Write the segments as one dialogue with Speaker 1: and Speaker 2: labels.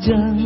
Speaker 1: 장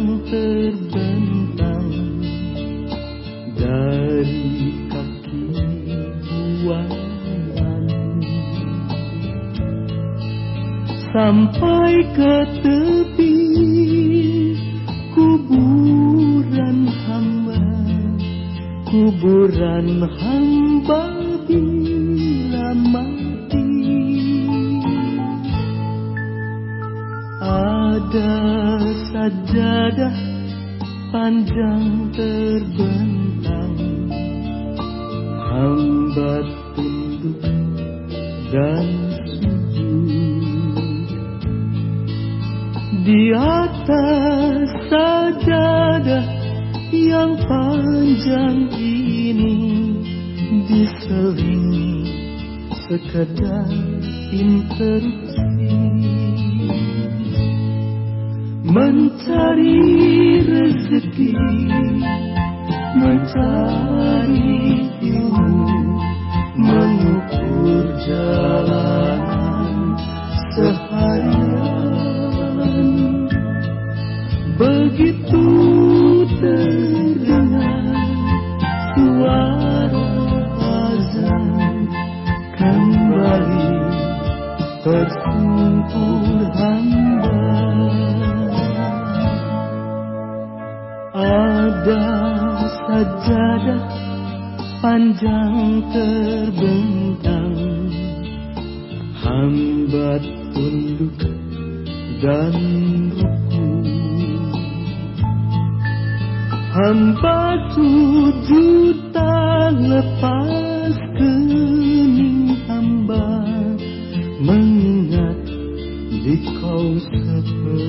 Speaker 1: di atas sajadah yang panjang ini diselingi sekedar interupsi. Mencari rezeki mencari ilmu mengukur jalan sehari. panjang terbentang. Hambat tunduk dan buku Hamba juta lepas kening hamba. Mengingat di kau sepenuhnya.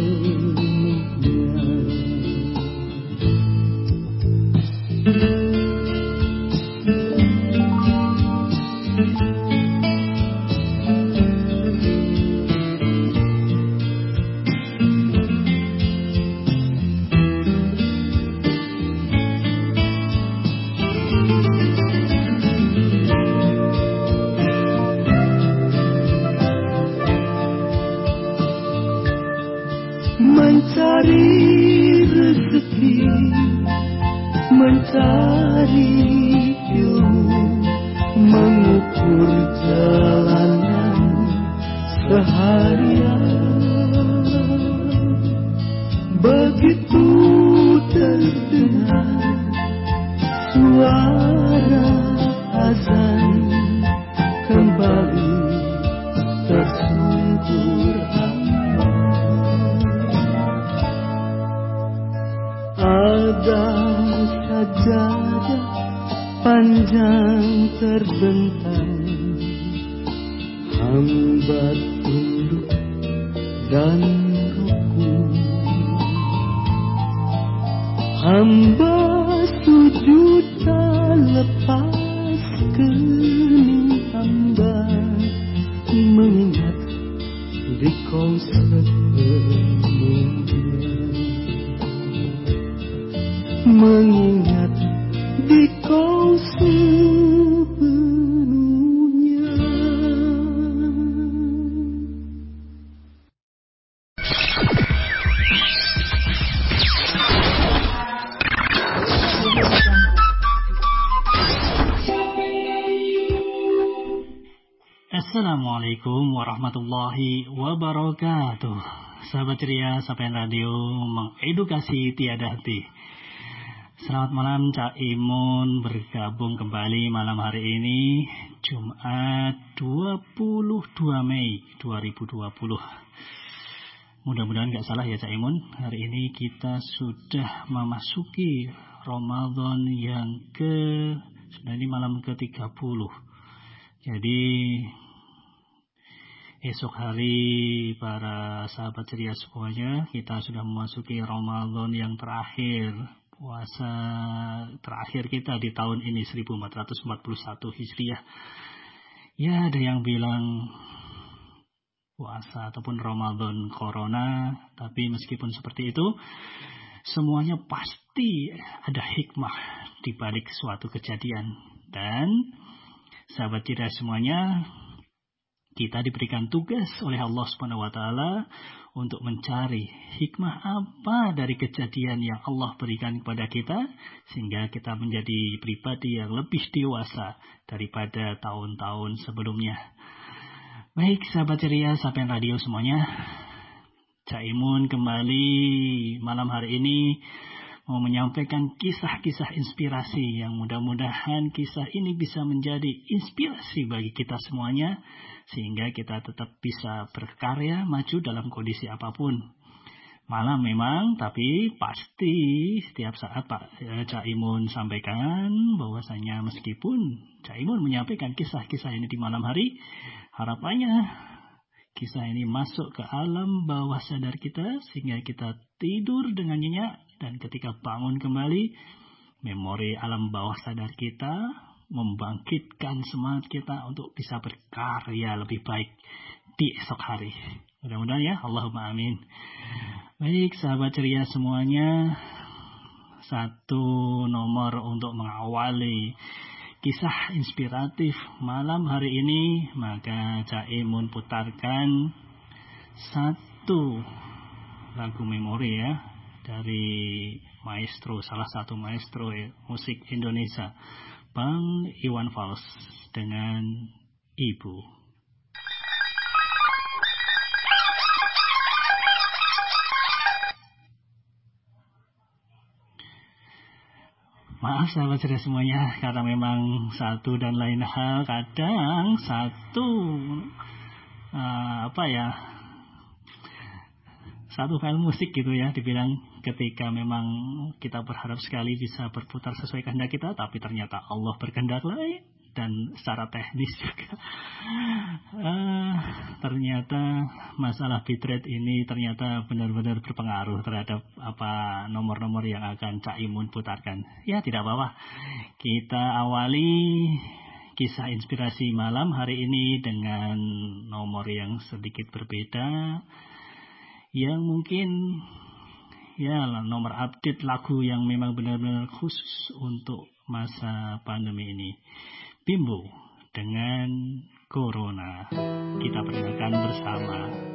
Speaker 1: dan rukun Hamba sujud tak lepas kening hamba Mengingat di kau sepenuhnya.
Speaker 2: warahmatullahi wabarakatuh. Sahabat ceria, sampai Radio mengedukasi tiada hati. Selamat malam Cak Imun bergabung kembali malam hari ini Jumat 22 Mei 2020. Mudah-mudahan gak salah ya Cak Imun. Hari ini kita sudah memasuki Ramadan yang ke... Sudah malam ke-30. Jadi esok hari para sahabat ceria semuanya kita sudah memasuki Ramadan yang terakhir puasa terakhir kita di tahun ini 1441 Hijriah. Ya ada yang bilang puasa ataupun Ramadan Corona tapi meskipun seperti itu semuanya pasti ada hikmah di balik suatu kejadian. Dan sahabat ceria semuanya kita diberikan tugas oleh Allah Subhanahu wa taala untuk mencari hikmah apa dari kejadian yang Allah berikan kepada kita sehingga kita menjadi pribadi yang lebih dewasa daripada tahun-tahun sebelumnya. Baik, sahabat ceria, sahabat radio semuanya. Caimun kembali malam hari ini mau menyampaikan kisah-kisah inspirasi yang mudah-mudahan kisah ini bisa menjadi inspirasi bagi kita semuanya sehingga kita tetap bisa berkarya maju dalam kondisi apa pun. Malam memang, tapi pasti setiap saat Pak eh, Cak Imun sampaikan bahwasanya meskipun Cak Imun menyampaikan kisah-kisah ini di malam hari, harapannya kisah ini masuk ke alam bawah sadar kita sehingga kita tidur dengan nyenyak dan ketika bangun kembali, memori alam bawah sadar kita membangkitkan semangat kita untuk bisa berkarya lebih baik di esok hari. Mudah-mudahan ya, Allahumma amin. Baik, sahabat ceria semuanya, satu nomor untuk mengawali kisah inspiratif malam hari ini, maka Caimun putarkan satu lagu memori ya, dari maestro salah satu maestro musik Indonesia Bang Iwan Fals dengan Ibu. Maaf sahabat cerita semuanya karena memang satu dan lain hal kadang satu uh, apa ya satu file musik gitu ya dibilang ketika memang kita berharap sekali bisa berputar sesuai kehendak kita tapi ternyata Allah berkehendak lain dan secara teknis juga. Uh, ternyata masalah bitrate ini ternyata benar-benar berpengaruh terhadap apa nomor-nomor yang akan Cak Imun putarkan. Ya tidak apa-apa. Kita awali kisah inspirasi malam hari ini dengan nomor yang sedikit berbeda yang mungkin ya nomor update lagu yang memang benar-benar khusus untuk masa pandemi ini. Bimbo dengan Corona. Kita perdengarkan bersama.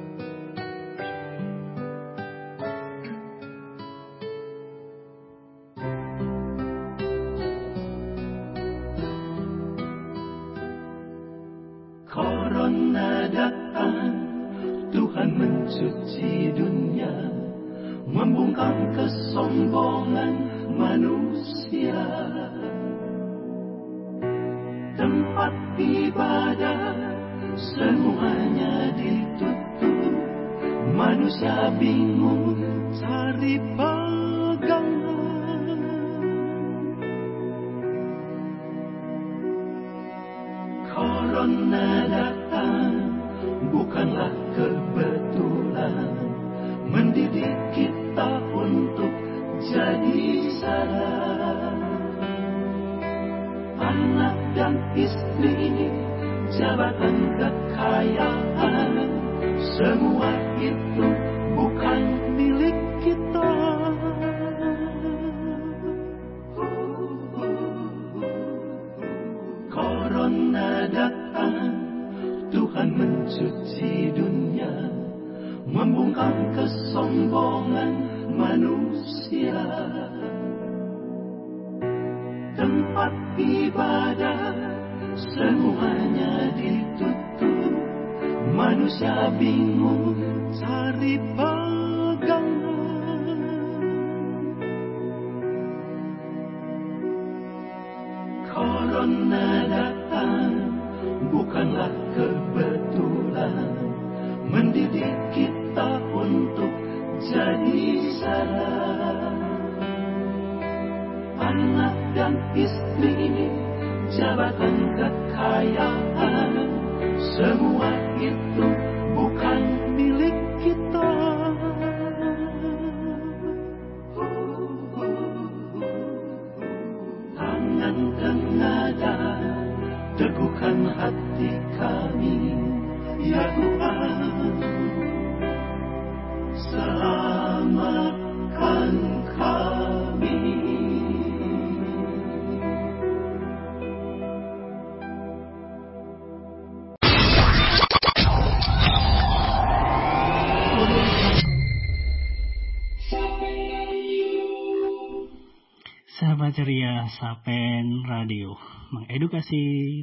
Speaker 2: Sapen Radio mengedukasi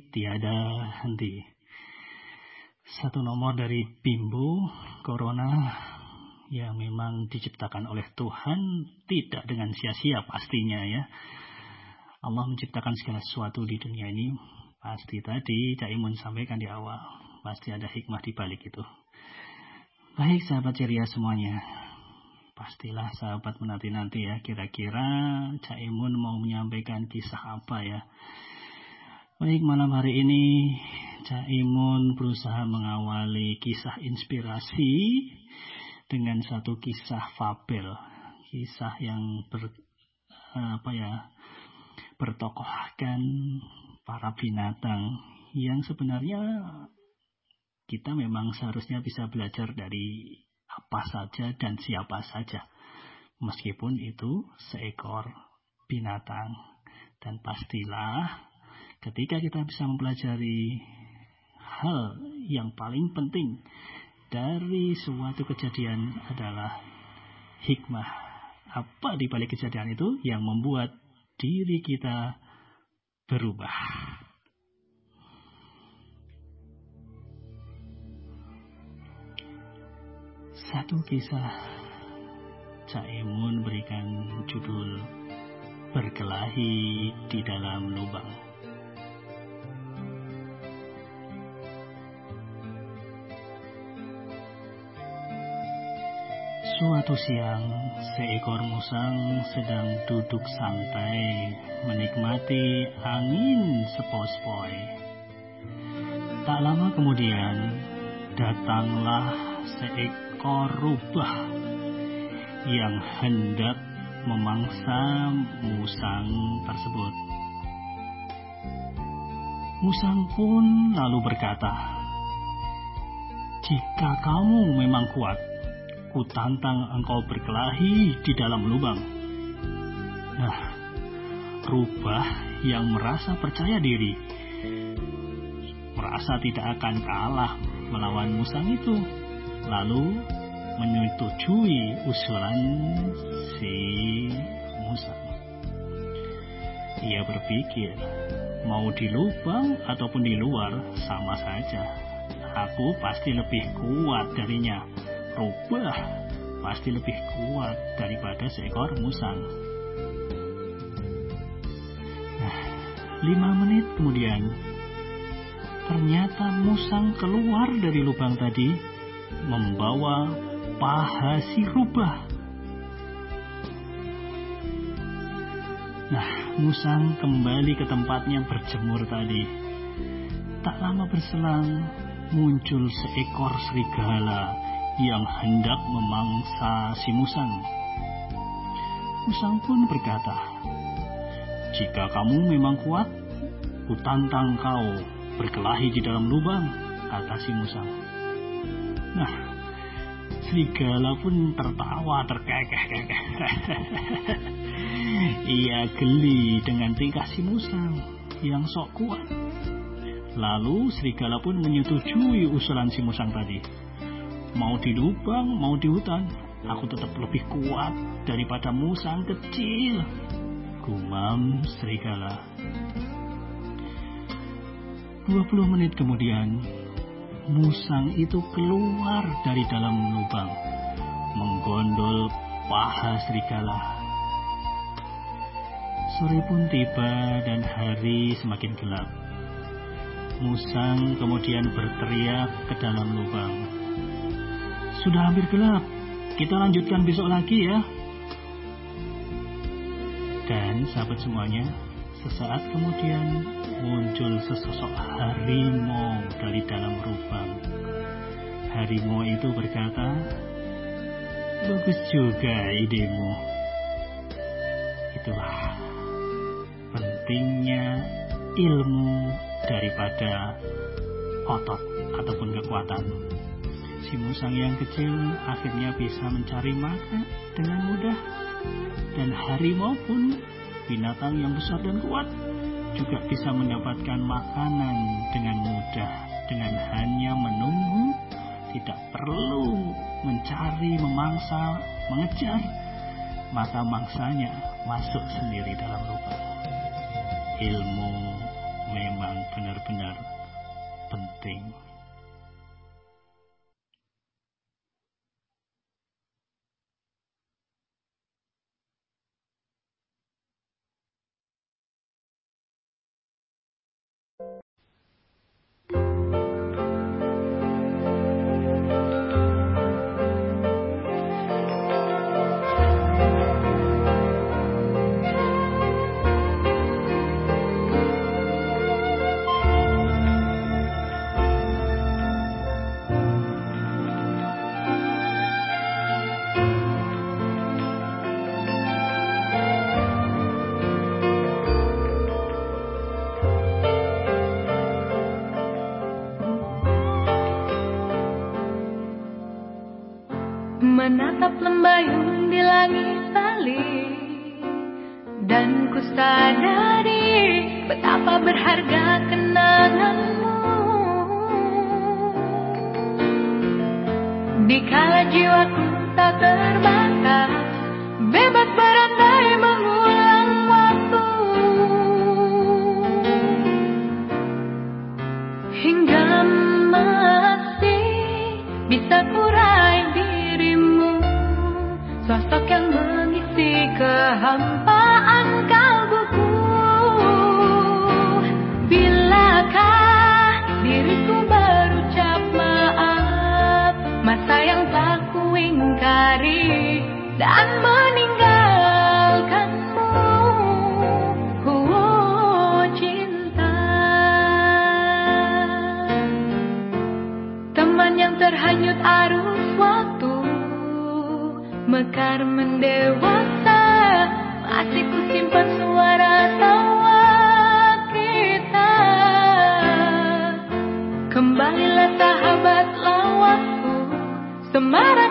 Speaker 2: tiada henti. Satu nomor dari Bimbo Corona yang memang diciptakan oleh Tuhan tidak dengan sia-sia pastinya ya. Allah menciptakan segala sesuatu di dunia ini pasti tadi Cak Imun sampaikan di awal pasti ada hikmah di balik itu. Baik sahabat ceria semuanya, pastilah sahabat menanti-nanti ya kira-kira Cak Imun mau menyampaikan kisah apa ya. Baik malam hari ini Cak Imun berusaha mengawali kisah inspirasi dengan satu kisah fabel, kisah yang ber apa ya bertokohkan para binatang yang sebenarnya kita memang seharusnya bisa belajar dari apa saja dan siapa saja. Meskipun itu seekor binatang. Dan pastilah ketika kita bisa mempelajari hal yang paling penting dari suatu kejadian adalah hikmah. Apa di balik kejadian itu yang membuat diri kita berubah. Satu kisah Caimun berikan judul Berkelahi di dalam lubang. Suatu siang, seekor musang sedang duduk santai menikmati angin sepoi-sepoi. Tak lama kemudian, datanglah seekor rubah yang hendak memangsa musang tersebut. Musang pun lalu berkata, "Jika kamu memang kuat, ku tantang engkau berkelahi di dalam lubang." Nah, rubah yang merasa percaya diri, merasa tidak akan kalah melawan musang itu, lalu menyetujui usulan si musang. Ia berpikir, mau di lubang ataupun di luar sama saja. Aku pasti lebih kuat darinya. Rubah pasti lebih kuat daripada seekor musang. Nah, lima menit kemudian, ternyata musang keluar dari lubang tadi membawa paha si rubah. Nah, musang kembali ke tempatnya berjemur tadi. Tak lama berselang, muncul seekor serigala yang hendak memangsa si musang. Musang pun berkata, "Jika kamu memang kuat, kutantang kau berkelahi di dalam lubang," kata si musang. Nah, serigala pun tertawa terkekeh-kekeh. Ia geli dengan tingkah si musang yang sok kuat. Lalu serigala pun menyetujui usulan si musang tadi. Mau di lubang, mau di hutan, aku tetap lebih kuat daripada musang kecil. Gumam serigala. 20 menit kemudian, musang itu keluar dari dalam lubang, menggondol paha serigala. Sore pun tiba dan hari semakin gelap. Musang kemudian berteriak ke dalam lubang. Sudah hampir gelap, kita lanjutkan besok lagi ya. Dan sahabat semuanya, sesaat kemudian muncul sesosok harimau dari dalam lubang. Harimau itu berkata, Bagus juga idemu. Itulah pentingnya ilmu daripada otot ataupun kekuatan. Si musang yang kecil akhirnya bisa mencari makan dengan mudah dan harimau pun binatang yang besar dan kuat juga bisa mendapatkan makanan dengan mudah dengan hanya menunggu. Tidak perlu mencari, memangsa, mengejar. Maka mangsanya masuk sendiri dalam lubang ilmu
Speaker 3: terhanyut arus waktu. Mekar mendewasa Masih ku simpan suara tawa kita. Kembalilah sahabat
Speaker 2: lawakku Semarang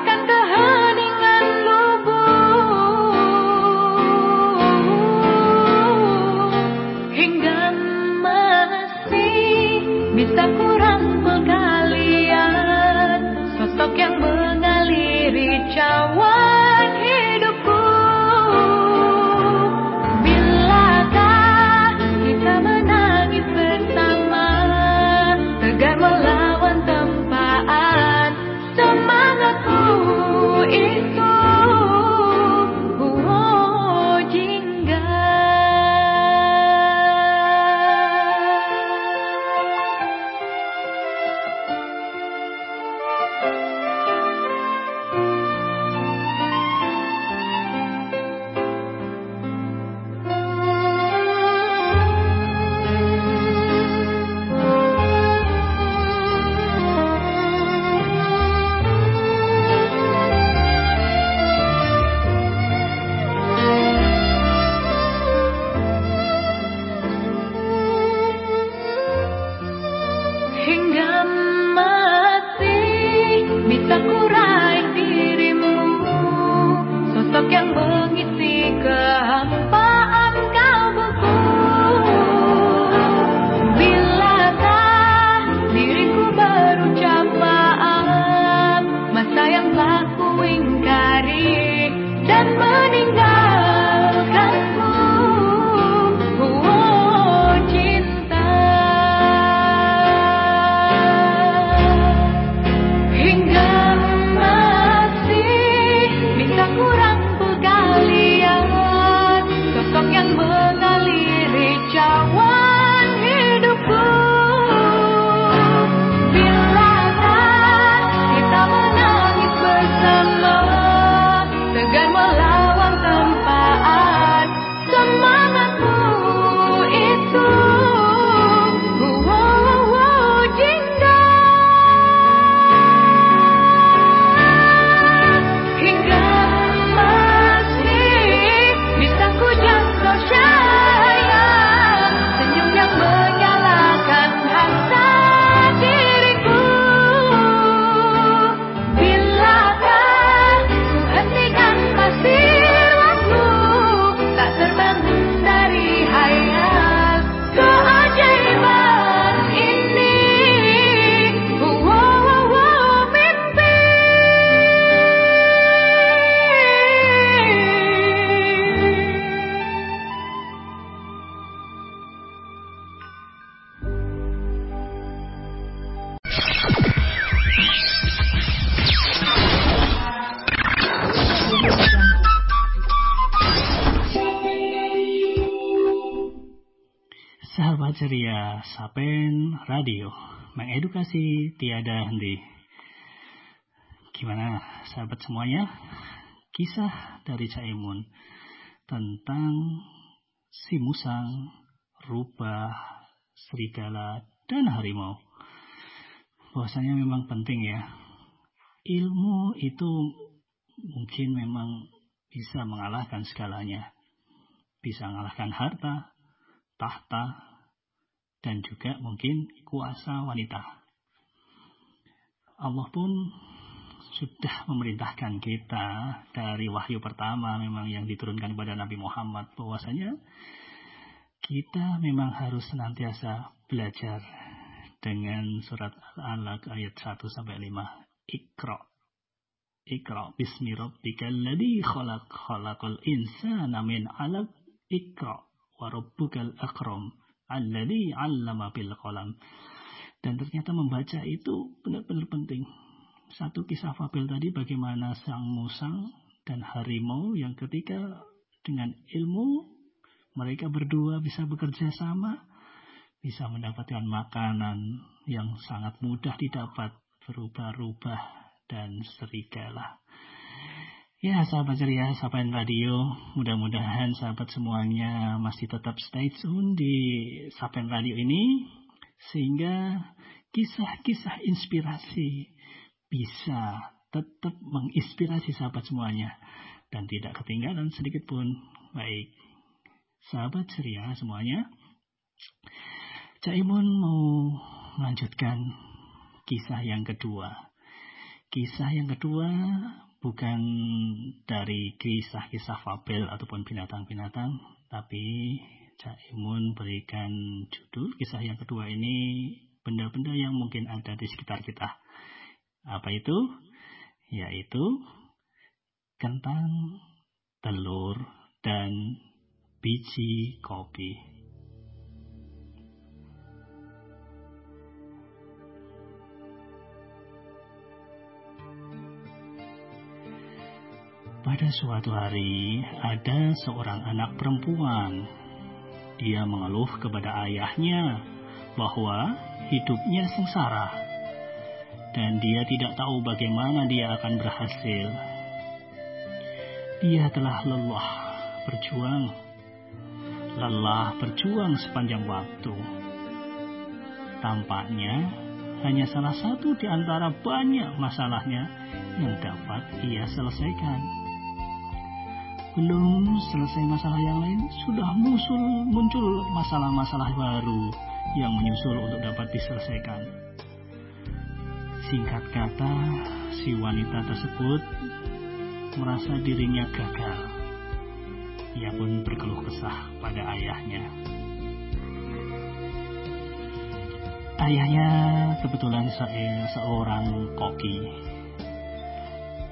Speaker 2: mengedukasi tiada henti. Gimana sahabat semuanya? Kisah dari Caimun tentang si musang, rubah, serigala, dan harimau. Bahwasanya memang penting ya. Ilmu itu mungkin memang bisa mengalahkan segalanya. Bisa mengalahkan harta, tahta, dan juga mungkin kuasa wanita. Allah pun sudah memerintahkan kita dari wahyu pertama memang yang diturunkan kepada Nabi Muhammad bahwasanya kita memang harus senantiasa belajar dengan surat Al-Alaq ayat 1 sampai 5 Iqra. Iqra bismi rabbikal ladzi khalaq khalaqal insana min 'alaq. Iqra wa rabbukal akram alladhi 'allama bil qalam. Dan ternyata membaca itu benar-benar penting. Satu kisah fabel tadi bagaimana sang musang dan harimau yang ketika dengan ilmu mereka berdua bisa bekerja sama, bisa mendapatkan makanan yang sangat mudah didapat, berubah-ubah dan serigala. Ya, sahabat ceria, sahabat radio, mudah-mudahan sahabat semuanya masih tetap stay tune di Sapen Radio ini, sehingga kisah-kisah inspirasi bisa tetap menginspirasi sahabat semuanya, dan tidak ketinggalan sedikit pun. Baik, sahabat ceria semuanya, Caimun mau melanjutkan kisah yang kedua. Kisah yang kedua bukan dari kisah-kisah fabel ataupun binatang-binatang, tapi Cak Imun berikan judul kisah yang kedua ini benda-benda yang mungkin ada di sekitar kita. Apa itu? Yaitu kentang, telur, dan biji kopi. Pada suatu hari, ada seorang anak perempuan. Dia mengeluh kepada ayahnya bahwa hidupnya sengsara dan dia tidak tahu bagaimana dia akan berhasil. Dia telah lelah berjuang, lelah berjuang sepanjang waktu. Tampaknya hanya salah satu di antara banyak masalahnya yang dapat ia selesaikan belum selesai masalah yang lain, sudah muncul, muncul masalah-masalah baru yang menyusul untuk dapat diselesaikan. Singkat kata, si wanita tersebut merasa dirinya gagal. Ia pun berkeluh kesah pada ayahnya. Ayahnya kebetulan seorang koki.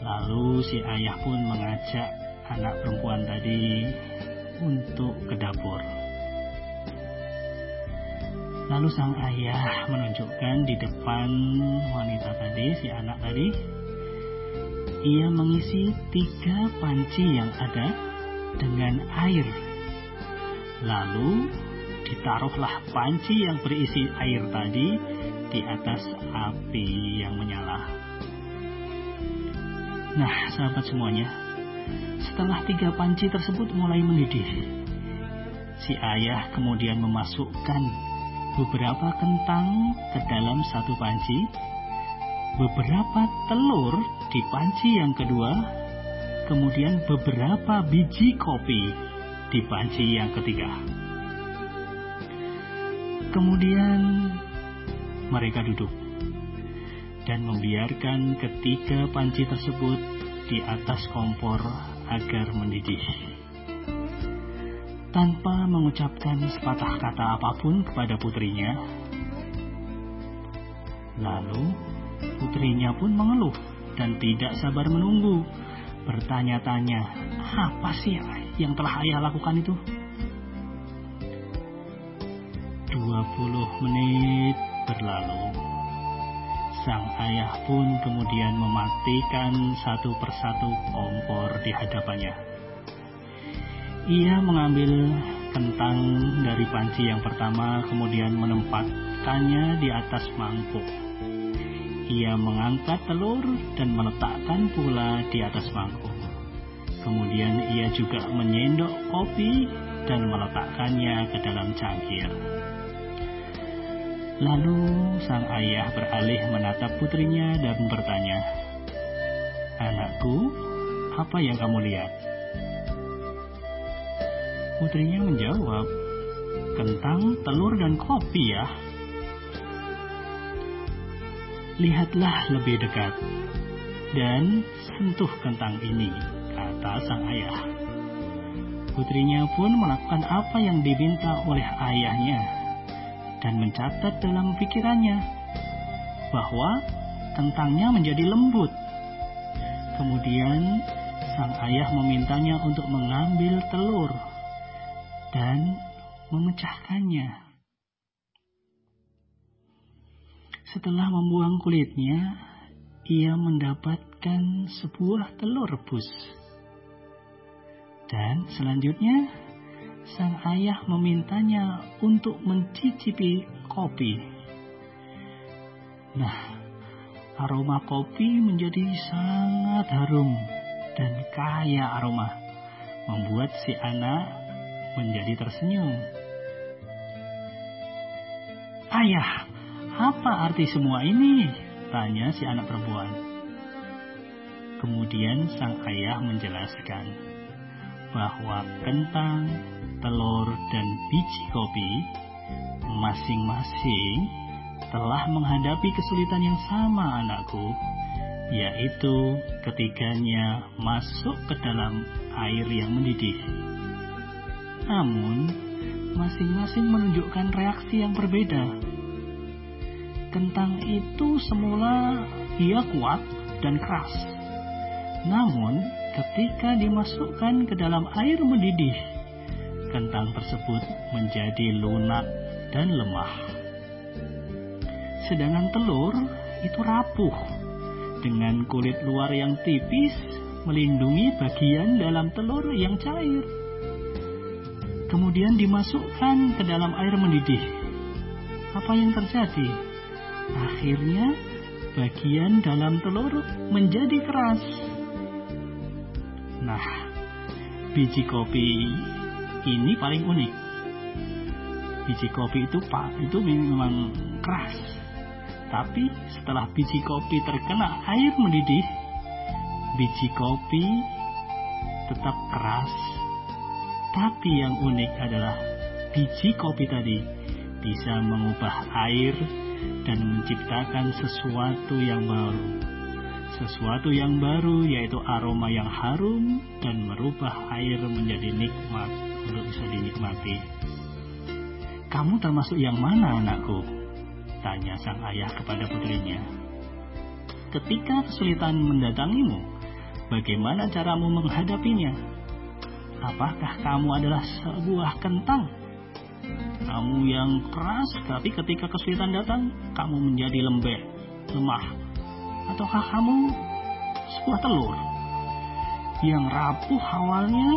Speaker 2: Lalu si ayah pun mengajak anak perempuan tadi untuk ke dapur. Lalu sang ayah menunjukkan di depan wanita tadi, si anak tadi, ia mengisi tiga panci yang ada dengan air. Lalu ditaruhlah panci yang berisi air tadi di atas api yang menyala. Nah, sahabat semuanya, setelah tiga panci tersebut mulai mendidih, si ayah kemudian memasukkan beberapa kentang ke dalam satu panci, beberapa telur di panci yang kedua, kemudian beberapa biji kopi di panci yang ketiga. Kemudian mereka duduk dan membiarkan ketiga panci tersebut di atas kompor agar mendidih. Tanpa mengucapkan sepatah kata apa pun kepada putrinya, lalu putrinya pun mengeluh dan tidak sabar menunggu, bertanya-tanya, apa sih yang telah ayah lakukan itu? 20 menit berlalu sang ayah pun kemudian mematikan satu persatu kompor di hadapannya. Ia mengambil kentang dari panci yang pertama, kemudian menempatkannya di atas mangkuk. Ia mengangkat telur dan meletakkan pula di atas mangkuk. Kemudian ia juga menyendok kopi dan meletakkannya ke dalam cangkir. Lalu sang ayah beralih menatap putrinya dan bertanya, "Anakku, apa yang kamu lihat?" Putrinya menjawab, "Kentang, telur, dan kopi ya." Lihatlah lebih dekat dan sentuh kentang ini, kata sang ayah. Putrinya pun melakukan apa yang diminta oleh ayahnya dan mencatat dalam pikirannya bahwa kentangnya menjadi lembut. Kemudian sang ayah memintanya untuk mengambil telur dan memecahkannya. Setelah membuang kulitnya, ia mendapatkan sebuah telur rebus. Dan selanjutnya, sang ayah memintanya untuk mencicipi kopi. Nah, aroma kopi menjadi sangat harum dan kaya aroma, membuat si anak menjadi tersenyum. Ayah, apa arti semua ini? Tanya si anak perempuan. Kemudian sang ayah menjelaskan bahwa kentang, telur, dan biji kopi masing-masing telah menghadapi kesulitan yang sama anakku, yaitu ketiganya masuk ke dalam air yang mendidih. Namun, masing-masing menunjukkan reaksi yang berbeda kentang itu semula ia kuat dan keras. Namun, ketika dimasukkan ke dalam air mendidih, kentang tersebut menjadi lunak dan lemah. Sedangkan telur itu rapuh dengan kulit luar yang tipis melindungi bagian dalam telur yang cair. Kemudian dimasukkan ke dalam air mendidih. Apa yang terjadi? Akhirnya, bagian dalam telur menjadi keras. Nah, biji kopi ini paling unik. Biji kopi itu pak itu memang keras. Tapi setelah biji kopi terkena air mendidih, biji kopi tetap keras. Tapi yang unik adalah biji kopi tadi bisa mengubah air dan menciptakan sesuatu yang baru. Sesuatu yang baru yaitu aroma yang harum dan merubah air menjadi nikmat untuk bisa dinikmati. Kamu termasuk yang mana anakku? Tanya sang ayah kepada putrinya. Ketika kesulitan mendatangimu, bagaimana caramu menghadapinya? Apakah kamu adalah sebuah kentang kamu yang keras, tapi ketika kesulitan datang, kamu menjadi lembek, lemah. Ataukah kamu sebuah telur yang rapuh awalnya,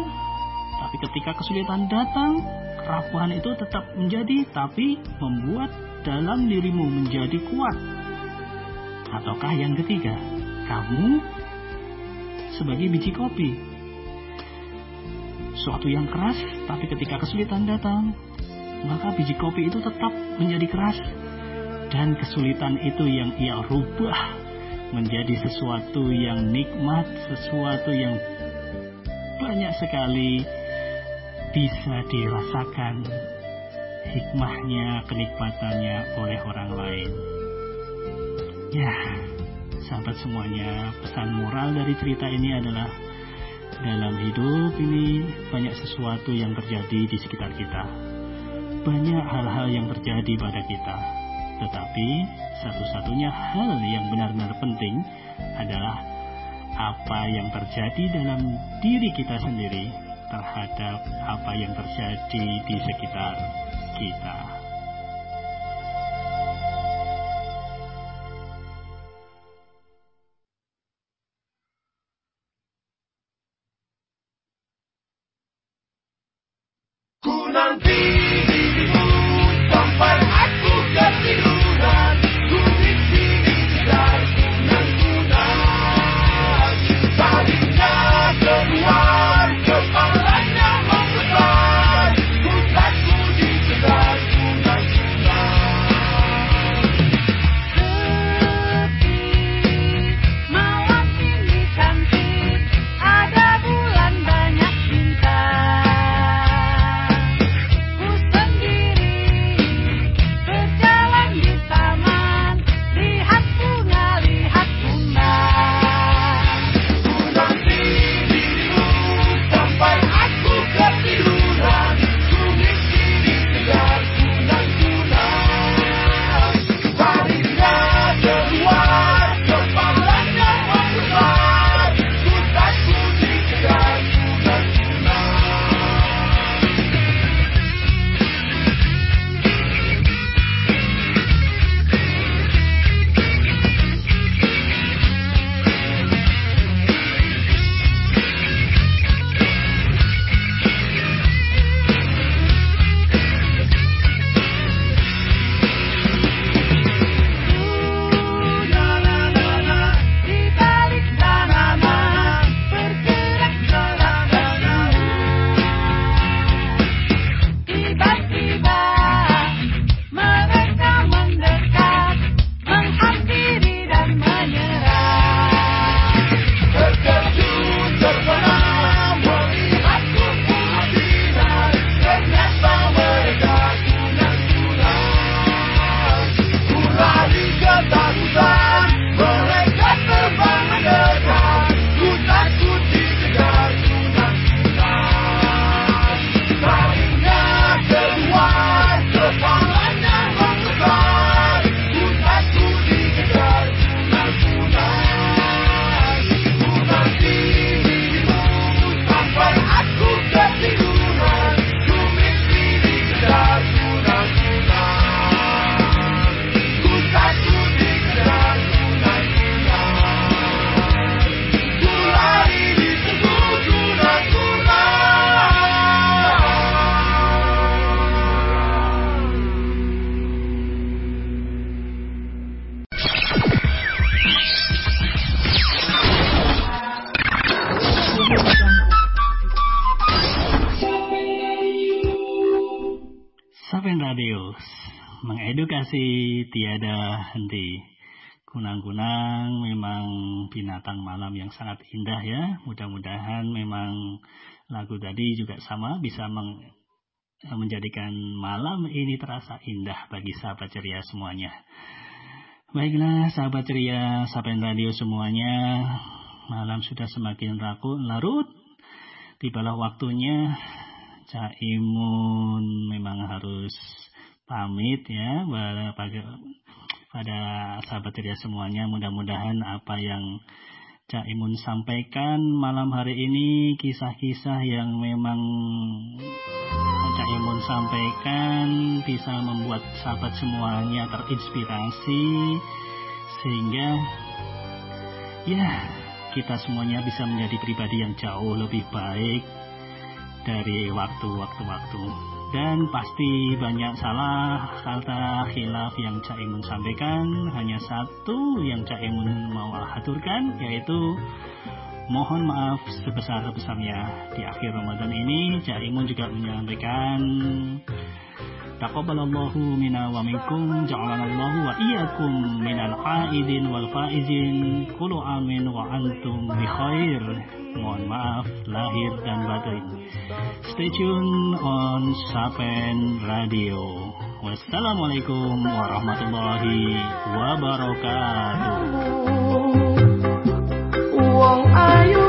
Speaker 2: tapi ketika kesulitan datang, kerapuhan itu tetap menjadi, tapi membuat dalam dirimu menjadi kuat. Ataukah yang ketiga, kamu sebagai biji kopi, suatu yang keras, tapi ketika kesulitan datang, maka biji kopi itu tetap menjadi keras. Dan kesulitan itu yang ia rubah menjadi sesuatu yang nikmat, sesuatu yang banyak sekali bisa dirasakan hikmahnya, kenikmatannya oleh orang lain. Ya, sahabat semuanya, pesan moral dari cerita ini adalah dalam hidup ini banyak sesuatu yang terjadi di sekitar kita banyak hal-hal yang terjadi pada kita. Tetapi satu-satunya hal yang benar-benar penting adalah apa yang terjadi dalam diri kita sendiri terhadap apa yang terjadi di sekitar kita. Mengedukasi tiada henti. Kunang-kunang memang binatang malam yang sangat indah ya. Mudah-mudahan memang lagu tadi juga sama bisa meng, menjadikan malam ini terasa indah bagi sahabat ceria semuanya. Baiklah sahabat ceria, sahabat radio semuanya. Malam sudah semakin raku, larut. Tibalah waktunya Cak Imun memang harus pamit ya pada pada sahabat ceria semuanya. Mudah-mudahan apa yang Cak Imun sampaikan malam hari ini kisah-kisah yang memang Cak Imun sampaikan bisa membuat sahabat semuanya terinspirasi sehingga ya kita semuanya bisa menjadi pribadi yang jauh lebih baik dari waktu-waktu-waktu. Dan pasti banyak salah kata khilaf yang Cak Imun sampaikan. Hanya satu yang Cak Imun mau aturkan yaitu mohon maaf sebesar-besarnya. Di akhir Ramadan ini Cak Imun juga menyampaikan Taqabbalallahu minna wa minkum ja'alanallahu wa iyyakum minal aidin wal faizin. Kullu amin wa antum bi khair. Mohon maaf lahir dan batin. Stay tune on Sapen Radio. Wassalamualaikum warahmatullahi wabarakatuh.
Speaker 4: Wong ayu